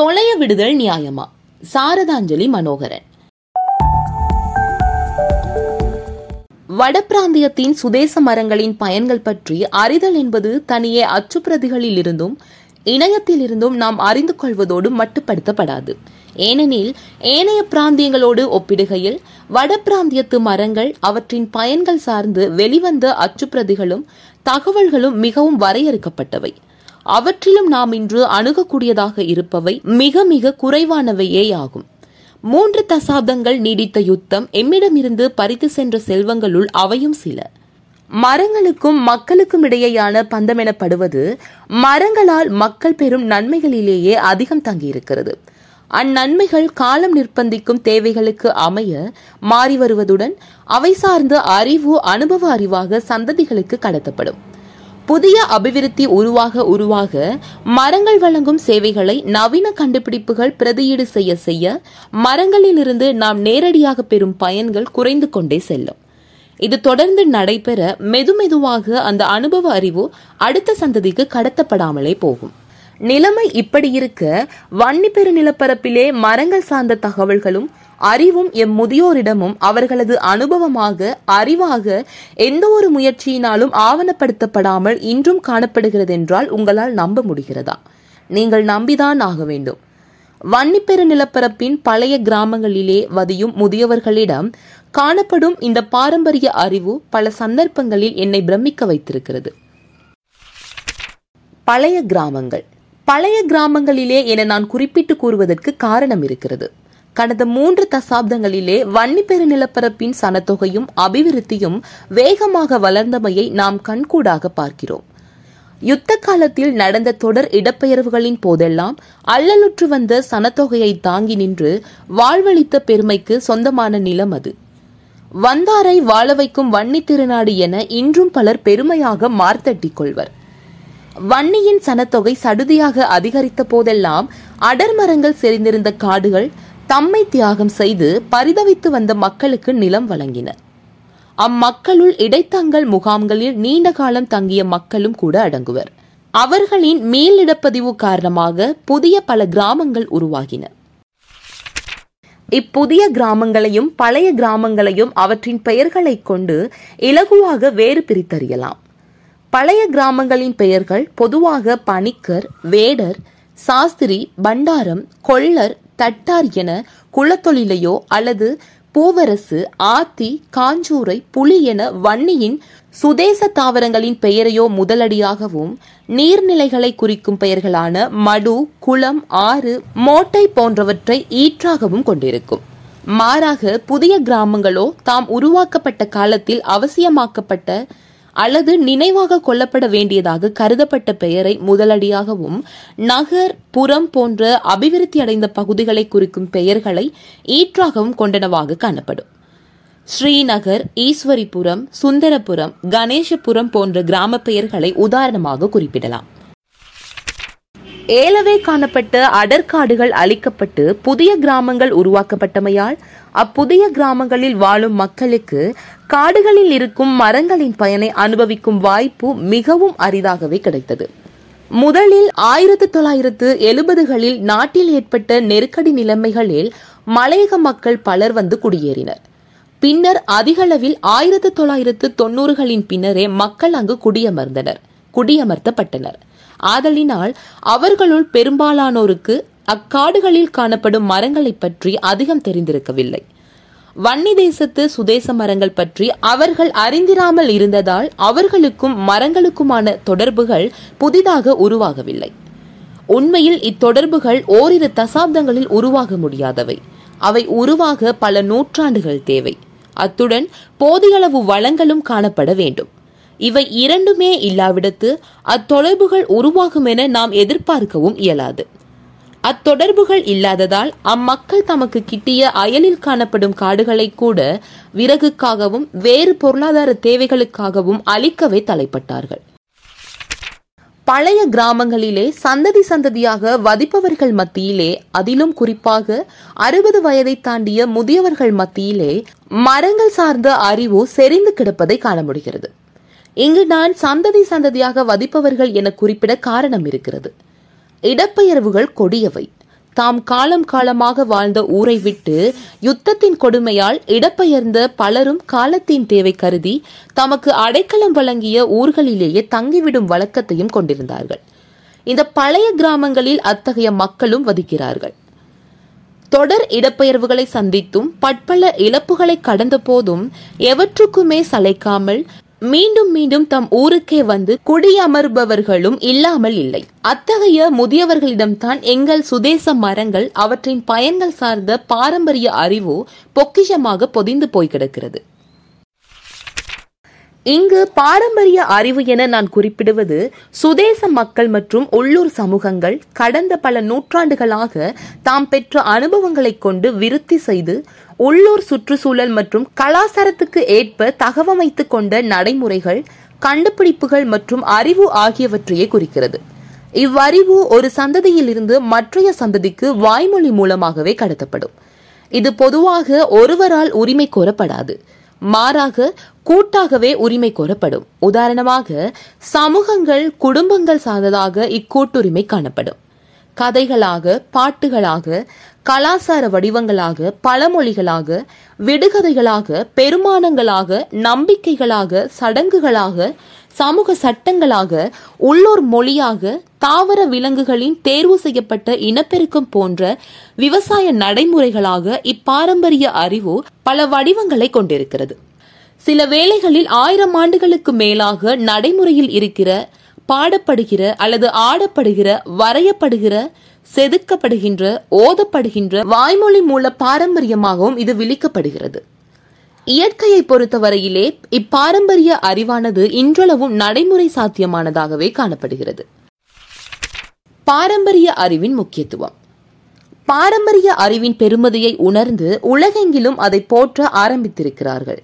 தொலைய விடுதல் நியாயமா? சாரதாஞ்சலி மனோகரன். வடபிராந்தியத்தின் சுதேச மரங்களின் பயன்கள் பற்றி அறிதல் என்பது தனியே அச்சுப்பிரதிகளில் இருந்தும் இணையத்தில் இருந்தும் நாம் அறிந்து கொள்வதோடு மட்டுப்படுத்தப்படாது. ஏனெனில் ஏனைய பிராந்தியங்களோடு ஒப்பிடுகையில் வடபிராந்தியத்து மரங்கள் அவற்றின் பயன்கள் சார்ந்து வெளிவந்த அச்சுப்பிரதிகளும் தகவல்களும் மிகவும் வரையறுக்கப்பட்டவை. அவற்றிலும் நாம் இன்று அணுகக்கூடியதாக இருப்பவை மிக மிக குறைவானவையே ஆகும். மூன்று தசாப்தங்கள் நீடித்த யுத்தம் எம்மிடமிருந்து பறித்து சென்ற செல்வங்களுள் அவையும் சில. மரங்களுக்கும் மக்களுக்கும் இடையேயான பந்தம் எனப்படுவது மரங்களால் மக்கள் பெறும் நன்மைகளிலேயே அதிகம் தங்கியிருக்கிறது. அந்நன்மைகள் காலம் நிர்பந்திக்கும் தேவைகளுக்கு அமைய மாறி வருவதுடன் அவை சார்ந்த அறிவு அனுபவ அறிவாக சந்ததிகளுக்கு கடத்தப்படும். புதிய அபிவிருத்தி உருவாக உருவாக மரங்கள் வழங்கும் சேவைகளை நவீன கண்டுபிடிப்புகள் பிரதியீடு செய்ய செய்ய மரங்களிலிருந்து நாம் நேரடியாக பெறும் பயன்கள் குறைந்து கொண்டே செல்லும். இது தொடர்ந்து நடைபெற மெதுமெதுவாக அந்த அனுபவ அறிவு அடுத்த சந்ததிக்கு கடத்தப்படாமலே போகும். நிலைமை இப்படி இருக்க வன்னி பெரு நிலப்பரப்பிலே மரங்கள் சார்ந்த தகவல்களும் அறிவும் எம் முதியோரிடமும் அவர்களது அனுபவமாக அறிவாக எந்த ஒரு முயற்சியினாலும் ஆவணப்படுத்தப்படாமல் இன்றும் காணப்படுகிறது என்றால் உங்களால் நம்ப முடிகிறதா? நீங்கள் நம்பிதான் ஆக வேண்டும். வன்னிப்பெரு நிலப்பரப்பின் பழைய கிராமங்களிலே வதியும் முதியவர்களிடம் காணப்படும் இந்த பாரம்பரிய அறிவு பல சந்தர்ப்பங்களில் என்னை பிரமிக்க வைத்திருக்கிறது. பழைய கிராமங்கள். பழைய கிராமங்களிலே என நான் குறிப்பிட்டு கூறுவதற்கு காரணம் இருக்கிறது. கடந்த மூன்று தசாப்தங்களிலே வன்னிப்பெரு நிலப்பரப்பின் சனத்தொகையும் அபிவிருத்தியும் வேகமாக வளர்ந்தமையை நாம் கண்கூடாக பார்க்கிறோம். யுத்த காலத்தில் நடந்த தொடர் இடப்பெயர்வுகளின் போதெல்லாம் அல்லலுற்று வந்த சனத்தொகையை தாங்கி நின்று வாழ்வளித்த பெருமைக்கு சொந்தமான நிலம் அது. வந்தாரை வாழ வைக்கும் வன்னி திருநாடு என இன்றும் பலர் பெருமையாக மார்த்தட்டிக் கொள்வர். வன்னியின் சனத்தொகை சடுதியாக அதிகரித்த போதெல்லாம் அடர்மரங்கள் செறிந்திருந்த காடுகள் தம்மை தியாகம் செய்து பரிதவித்து வந்த மக்களுக்கு நிலம் வழங்கின அம்மக்களுள் இடைத்தங்கல் முகாம்களில் நீண்ட காலம் தங்கிய மக்களும் கூட அடங்குவர். அவர்களின் மேலிடப்பதிவு காரணமாக புதிய பல கிராமங்கள் உருவாகின. இப்புதிய கிராமங்களையும் பழைய கிராமங்களையும் அவற்றின் பெயர்களைக் கொண்டு இலகுவாக வேறு பிரித்தறியலாம். பழைய கிராமங்களின் பெயர்கள் பொதுவாக பணிக்கர் வேடர் சாஸ்திரி பண்டாரம் கொள்ளர் தட்டார் என குலத்தொழிலையோ அல்லது பூவரசு ஆத்தி காஞ்சூரை புலி என வன்னியின் சுதேச தாவரங்களின் பெயரையோ முதலடியாகவும் நீர்நிலைகளை குறிக்கும் பெயர்களான மடு குளம் ஆறு மோட்டை போன்றவற்றை ஈற்றாகவும் கொண்டிருக்கும். மாறாக புதிய கிராமங்களோ தாம் உருவாக்கப்பட்ட காலத்தில் அவசியமாக்கப்பட்ட அல்லது நினைவாக கொள்ளப்பட வேண்டியதாக கருதப்பட்ட பெயரை முதலடியாகவும் நகர் புறம் போன்ற அபிவிருத்தி அடைந்த பகுதிகளை குறிக்கும் பெயர்களை ஈற்றாகவும் கொண்டனவாக காணப்படும். ஸ்ரீநகர் ஈஸ்வரிபுரம் சுந்தரபுரம் கணேசபுரம் போன்ற கிராம பெயர்களை உதாரணமாக குறிப்பிடலாம். ஏலவே காணப்பட்ட அடற்காடுகள் அழிக்கப்பட்டு புதிய கிராமங்கள் உருவாக்கப்பட்டமையால் அப்புதிய கிராமங்களில் வாழும் மக்களுக்கு காடுகளில் இருக்கும் மரங்களின் பயனை அனுபவிக்கும் வாய்ப்பு மிகவும் அரிதாகவே கிடைத்தது. முதலில் ஆயிரத்தி தொள்ளாயிரத்து எழுபதுகளில் நாட்டில் ஏற்பட்ட நெருக்கடி நிலைமைகளில் மலையக மக்கள் பலர் வந்து குடியேறினர். பின்னர் அதிகளவில் ஆயிரத்தி தொள்ளாயிரத்து தொன்னூறுகளின் பின்னரே மக்கள் அங்கு குடியமர்ந்தனர் குடியமர்த்தப்பட்டனர். ஆதலினால் அவர்களுள் பெரும்பாலானோருக்கு அக்காடுகளில் காணப்படும் மரங்களைப் பற்றி அதிகம் தெரிந்திருக்கவில்லை. வன்னி தேசத்து சுதேச மரங்கள் பற்றி அவர்கள் அறிந்திராமல் இருந்ததால் அவர்களுக்கும் மரங்களுக்குமான தொடர்புகள் புதிதாக உருவாகவில்லை. உண்மையில் இத்தொடர்புகள் ஓரிரு தசாப்தங்களில் உருவாக முடியாதவை. அவை உருவாக பல நூற்றாண்டுகள் தேவை. அத்துடன் போதியளவு வளங்களும் காணப்பட வேண்டும். இவை இரண்டுமே இல்லாவிடத்து அத்தொடர்புகள் உருவாகும் என நாம் எதிர்பார்க்கவும் இயலாது. அத்தொடர்புகள் இல்லாததால் அம்மக்கள் தமக்கு கிட்டிய அயலில் காணப்படும் காடுகளை கூட விறகுக்காகவும் வேறு பொருளாதார தேவைகளுக்காகவும் அழிக்கவே தலைப்பட்டார்கள். பழைய கிராமங்களிலே சந்ததி சந்ததியாக வதிப்பவர்கள் மத்தியிலே அதிலும் குறிப்பாக அறுபது வயதை தாண்டிய முதியவர்கள் மத்தியிலே மரங்கள் சார்ந்த அறிவு செறிந்து கிடப்பதை காண முடிகிறது. இங்கு நான் சந்ததி சந்ததியாக வதிப்பவர்கள் என குறிப்பிட காரணம் இருக்கிறது. இடப்பெயர்வுகள் கொடியவை. தாம் காலம் காலமாக வாழ்ந்த ஊரை விட்டு யுத்தத்தின் கொடுமையால் இடப்பெயர்ந்த பலரும் காலத்தின் தேவை கருதி தமக்கு அடைக்கலம் வழங்கிய ஊர்களிலேயே தங்கிவிடும் வழக்கத்தையும் கொண்டிருந்தார்கள். இந்த பழைய கிராமங்களில் அத்தகைய மக்களும் வதிக்கிறார்கள். தொடர் இடப்பெயர்வுகளை சந்தித்தும் பட்பல இழப்புகளை கடந்த போதும் எவற்றுக்குமே சளைக்காமல் மீண்டும் மீண்டும் தம் ஊருக்கே வந்து குடியமர்பவர்களும் இல்லாமல் இல்லை. அத்தகைய முதியவர்களிடம்தான் எங்கள் சுதேச மரங்கள் அவற்றின் பயன்கள் சார்ந்த பாரம்பரிய அறிவோ பொக்கிஷமாக பொதிந்து போய் கிடக்கிறது இங்கு பாரம்பரிய அறிவு என நான் குறிப்பிடுவது சுதேச மக்கள் மற்றும் உள்ளூர் சமூகங்கள் கடந்த பல நூற்றாண்டுகளாக தாம் பெற்ற அனுபவங்களைக் கொண்டு விருத்தி செய்து உள்ளூர் சுற்றுச்சூழல் மற்றும் கலாச்சாரத்துக்கு ஏற்ப தகவமைத்துக் கொண்ட நடைமுறைகள் கண்டுபிடிப்புகள் மற்றும் அறிவு ஆகியவற்றையே குறிக்கிறது. இவ்வறிவு ஒரு சந்ததியிலிருந்து மற்றைய சந்ததிக்கு வாய்மொழி மூலமாகவே கடத்தப்படும். இது பொதுவாக ஒருவரால் உரிமை கோரப்படாது. மாறாக கூட்டாகவே உரிமை கோரப்படும். உதாரணமாக சமூகங்கள் குடும்பங்கள் சார்ந்ததாக இக்கூட்டுரிமை காணப்படும். கதைகளாக பாட்டுகளாக கலாசார வடிவங்களாக பழமொழிகளாக விடுகதைகளாக பெருமானங்களாக நம்பிக்கைகளாக சடங்குகளாக சமூக சட்டங்களாக உள்ளூர் மொழியாக தாவர விலங்குகளின் தேர்வு செய்யப்பட்ட இனப்பெருக்கம் போன்ற விவசாய நடைமுறைகளாக இப்பாரம்பரிய அறிவு பல வடிவங்களை கொண்டிருக்கிறது. சில வேளைகளில் ஆயிரம் ஆண்டுகளுக்கு மேலாக நடைமுறையில் இருக்கிற பாடப்படுகிற அல்லது ஆடப்படுகிற வரையப்படுகிற செதுக்கப்படுகின்ற ஓதப்படுகின்ற வாய்மொழி மூல பாரம்பரியமாகவும் இது விழிக்கப்படுகிறது இயற்கையை பொறுத்தவரையிலே இப்பாரம்பரிய அறிவானது இன்றளவும் நடைமுறை சாத்தியமானதாகவே காணப்படுகிறது. பாரம்பரிய அறிவின் முக்கியத்துவம். பாரம்பரிய அறிவின் பெருமதியை உணர்ந்து உலகெங்கிலும் அதை போற்ற ஆரம்பித்திருக்கிறார்கள்.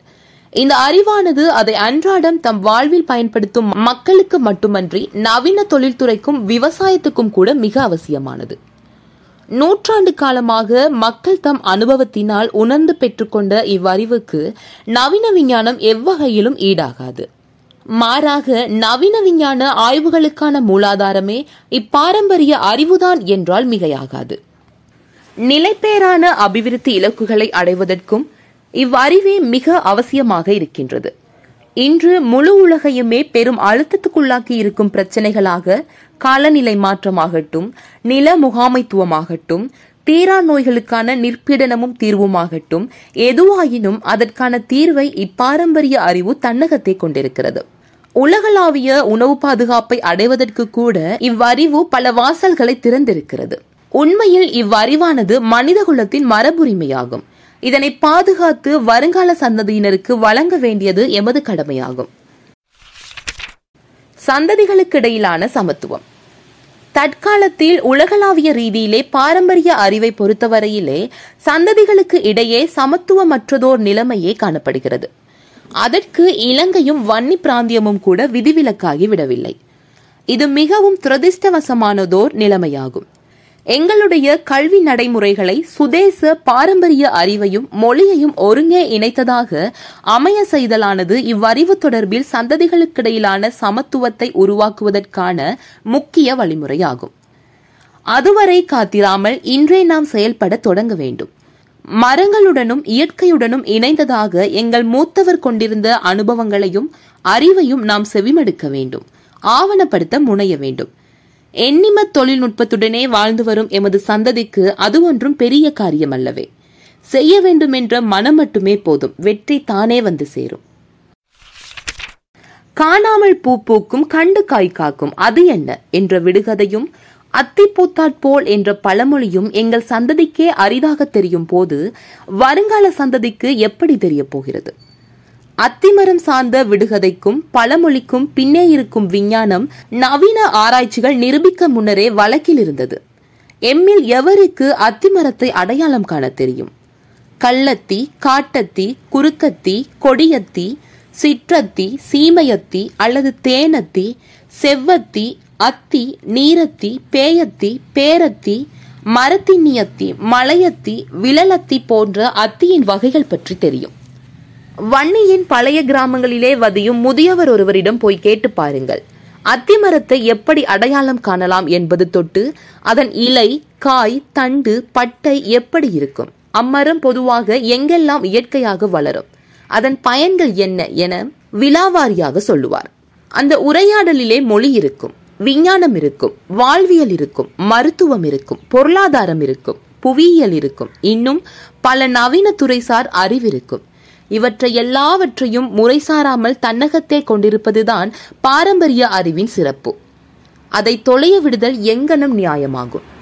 இந்த அறிவானது அதை அன்றாடம் தம் வாழ்வில் பயன்படுத்தும் மக்களுக்கு மட்டுமன்றி நவீன தொழில்துறைக்கும் விவசாயத்துக்கும் கூட மிக அவசியமானது. நூற்றாண்டு காலமாக மக்கள் தம் அனுபவத்தினால் உணர்ந்து பெற்றுக்கொண்ட இவ்வறிவுக்கு நவீன விஞ்ஞானம் எவ்வகையிலும் ஈடாகாது. மாறாக நவீன விஞ்ஞான ஆய்வுகளுக்கான மூலாதாரமே இப்பாரம்பரிய அறிவுதான் என்றால் மிகையாகாது. நிலைப்பேறான அபிவிருத்தி இலக்குகளை அடைவதற்கும் இவ்வறிவே மிக அவசியமாக இருக்கின்றது. இன்று முழு உலகையுமே பெரும் அழுத்தத்துக்குள்ளாக்கி இருக்கும் பிரச்சனைகளாக காலநிலை மாற்றமாகட்டும் நில முகாமைத்துவமாகட்டும் தீரா நோய்களுக்கான நிற்பீடனமும் தீர்வுமாகட்டும் எதுவாயினும் அதற்கான தீர்வை இப்பாரம்பரிய அறிவு தன்னகத்தை கொண்டிருக்கிறது. உலகளாவிய உணவு பாதுகாப்பை அடைவதற்கு கூட இவ்வறிவு பல வாசல்களை திறந்திருக்கிறது. உண்மையில் இவ்வறிவானது மனிதகுலத்தின் மரபுரிமையாகும். இதனை பாதுகாத்து வருங்கால சந்ததியினருக்கு வழங்க வேண்டியது எமது கடமையாகும். சந்ததிகளுக்கிடையிலான சமத்துவம். தற்காலத்தில் உலகளாவிய ரீதியிலே பாரம்பரிய அறிவை பொறுத்தவரையிலே சந்ததிகளுக்கு இடையே சமத்துவமற்றதோர் நிலைமையே காணப்படுகிறது. அதற்கு இலங்கையும் வன்னி பிராந்தியமும் கூட விதிவிலக்காகி விடவில்லை. இது மிகவும் துரதிர்ஷ்டவசமானதோர் நிலைமையாகும். எங்களுடைய கல்வி நடைமுறைகளை சுதேச பாரம்பரிய அறிவையும் மொழியையும் ஒருங்கே இணைத்ததாக அமைய செய்தலானது இவ்வறிவு தொடர்பில் சந்ததிகளுக்கிடையிலான சமத்துவத்தை உருவாக்குவதற்கான முக்கிய வழிமுறையாகும். அதுவரை காத்திராமல் இன்றே நாம் செயல்பட தொடங்க வேண்டும். மரங்களுடனும் இயற்கையுடனும் இணைந்ததாக எங்கள் மூத்தவர் கொண்டிருந்த அனுபவங்களையும் அறிவையும் நாம் செவிமடுக்க வேண்டும். ஆவணப்படுத்த முனைய வேண்டும். எண்ணிம தொழில்நுட்பத்துடனே வாழ்ந்து வரும் எமது சந்ததிக்கு அது ஒன்றும் பெரிய காரியம் அல்லவே செய்ய வேண்டும் என்ற மனம் மட்டுமே போதும். வெற்றி தானே வந்து சேரும். காணாமல் பூ பூக்கும் கண்டு காய் காக்கும் அது என்ன? என்ற விடுகதையும் அத்தி பூத்தாற்போல் என்ற பழமொழியும் எங்கள் சந்ததிக்கே அரிதாக தெரியும் போது வருங்கால சந்ததிக்கு எப்படி தெரிய போகிறது? அத்திமரம் சார்ந்த விடுகதைக்கும் பழமொழிக்கும் பின்னே இருக்கும் விஞ்ஞானம் நவீன ஆராய்ச்சிகள் நிரூபிக்க முன்னரே வழக்கில் இருந்தது. எம்மில் எவருக்கு அத்திமரத்தை அடையாளம் காண தெரியும்? கள்ளத்தி காட்டத்தி குறுக்கத்தி கொடியத்தி சிற்றத்தி சீமையத்தி அல்லது தேனத்தி செவ்வத்தி அத்தி நீரத்தி பேயத்தி பேரத்தி மரத்தின்னியத்தி மலையத்தி விழலத்தி போன்ற அத்தியின் வகைகள் பற்றி தெரியும். வன்னியின் பழைய கிராமங்களிலே வதியும் முதியவர் ஒருவரிடம் போய் கேட்டு பாருங்கள். அத்திமரத்தை எப்படி அடையாளம் காணலாம் என்பது தொட்டு அதன் இலை காய் தண்டு பட்டை எப்படி இருக்கும்? அம்மரம் பொதுவாக எங்கெல்லாம் இயற்கையாக வளரும்? அதன் பயன்கள் என்ன என விலாவாரியாக சொல்லுவார். அந்த உரையாடலிலே மொழி இருக்கும் விஞ்ஞானம் இருக்கும் வாழ்வியல் இருக்கும் மருத்துவம் இருக்கும் பொருளாதாரம் இருக்கும் புவியியல் இருக்கும். இன்னும் பல நவீன துறைசார் அறிவிருக்கும். இவற்றை எல்லாவற்றையும் முறைசாராமல் தன்னகத்தே கொண்டிருப்பதுதான் பாரம்பரிய அறிவின் சிறப்பு. அதை தொலைய விடுதல் எங்கனம் நியாயமாகும்.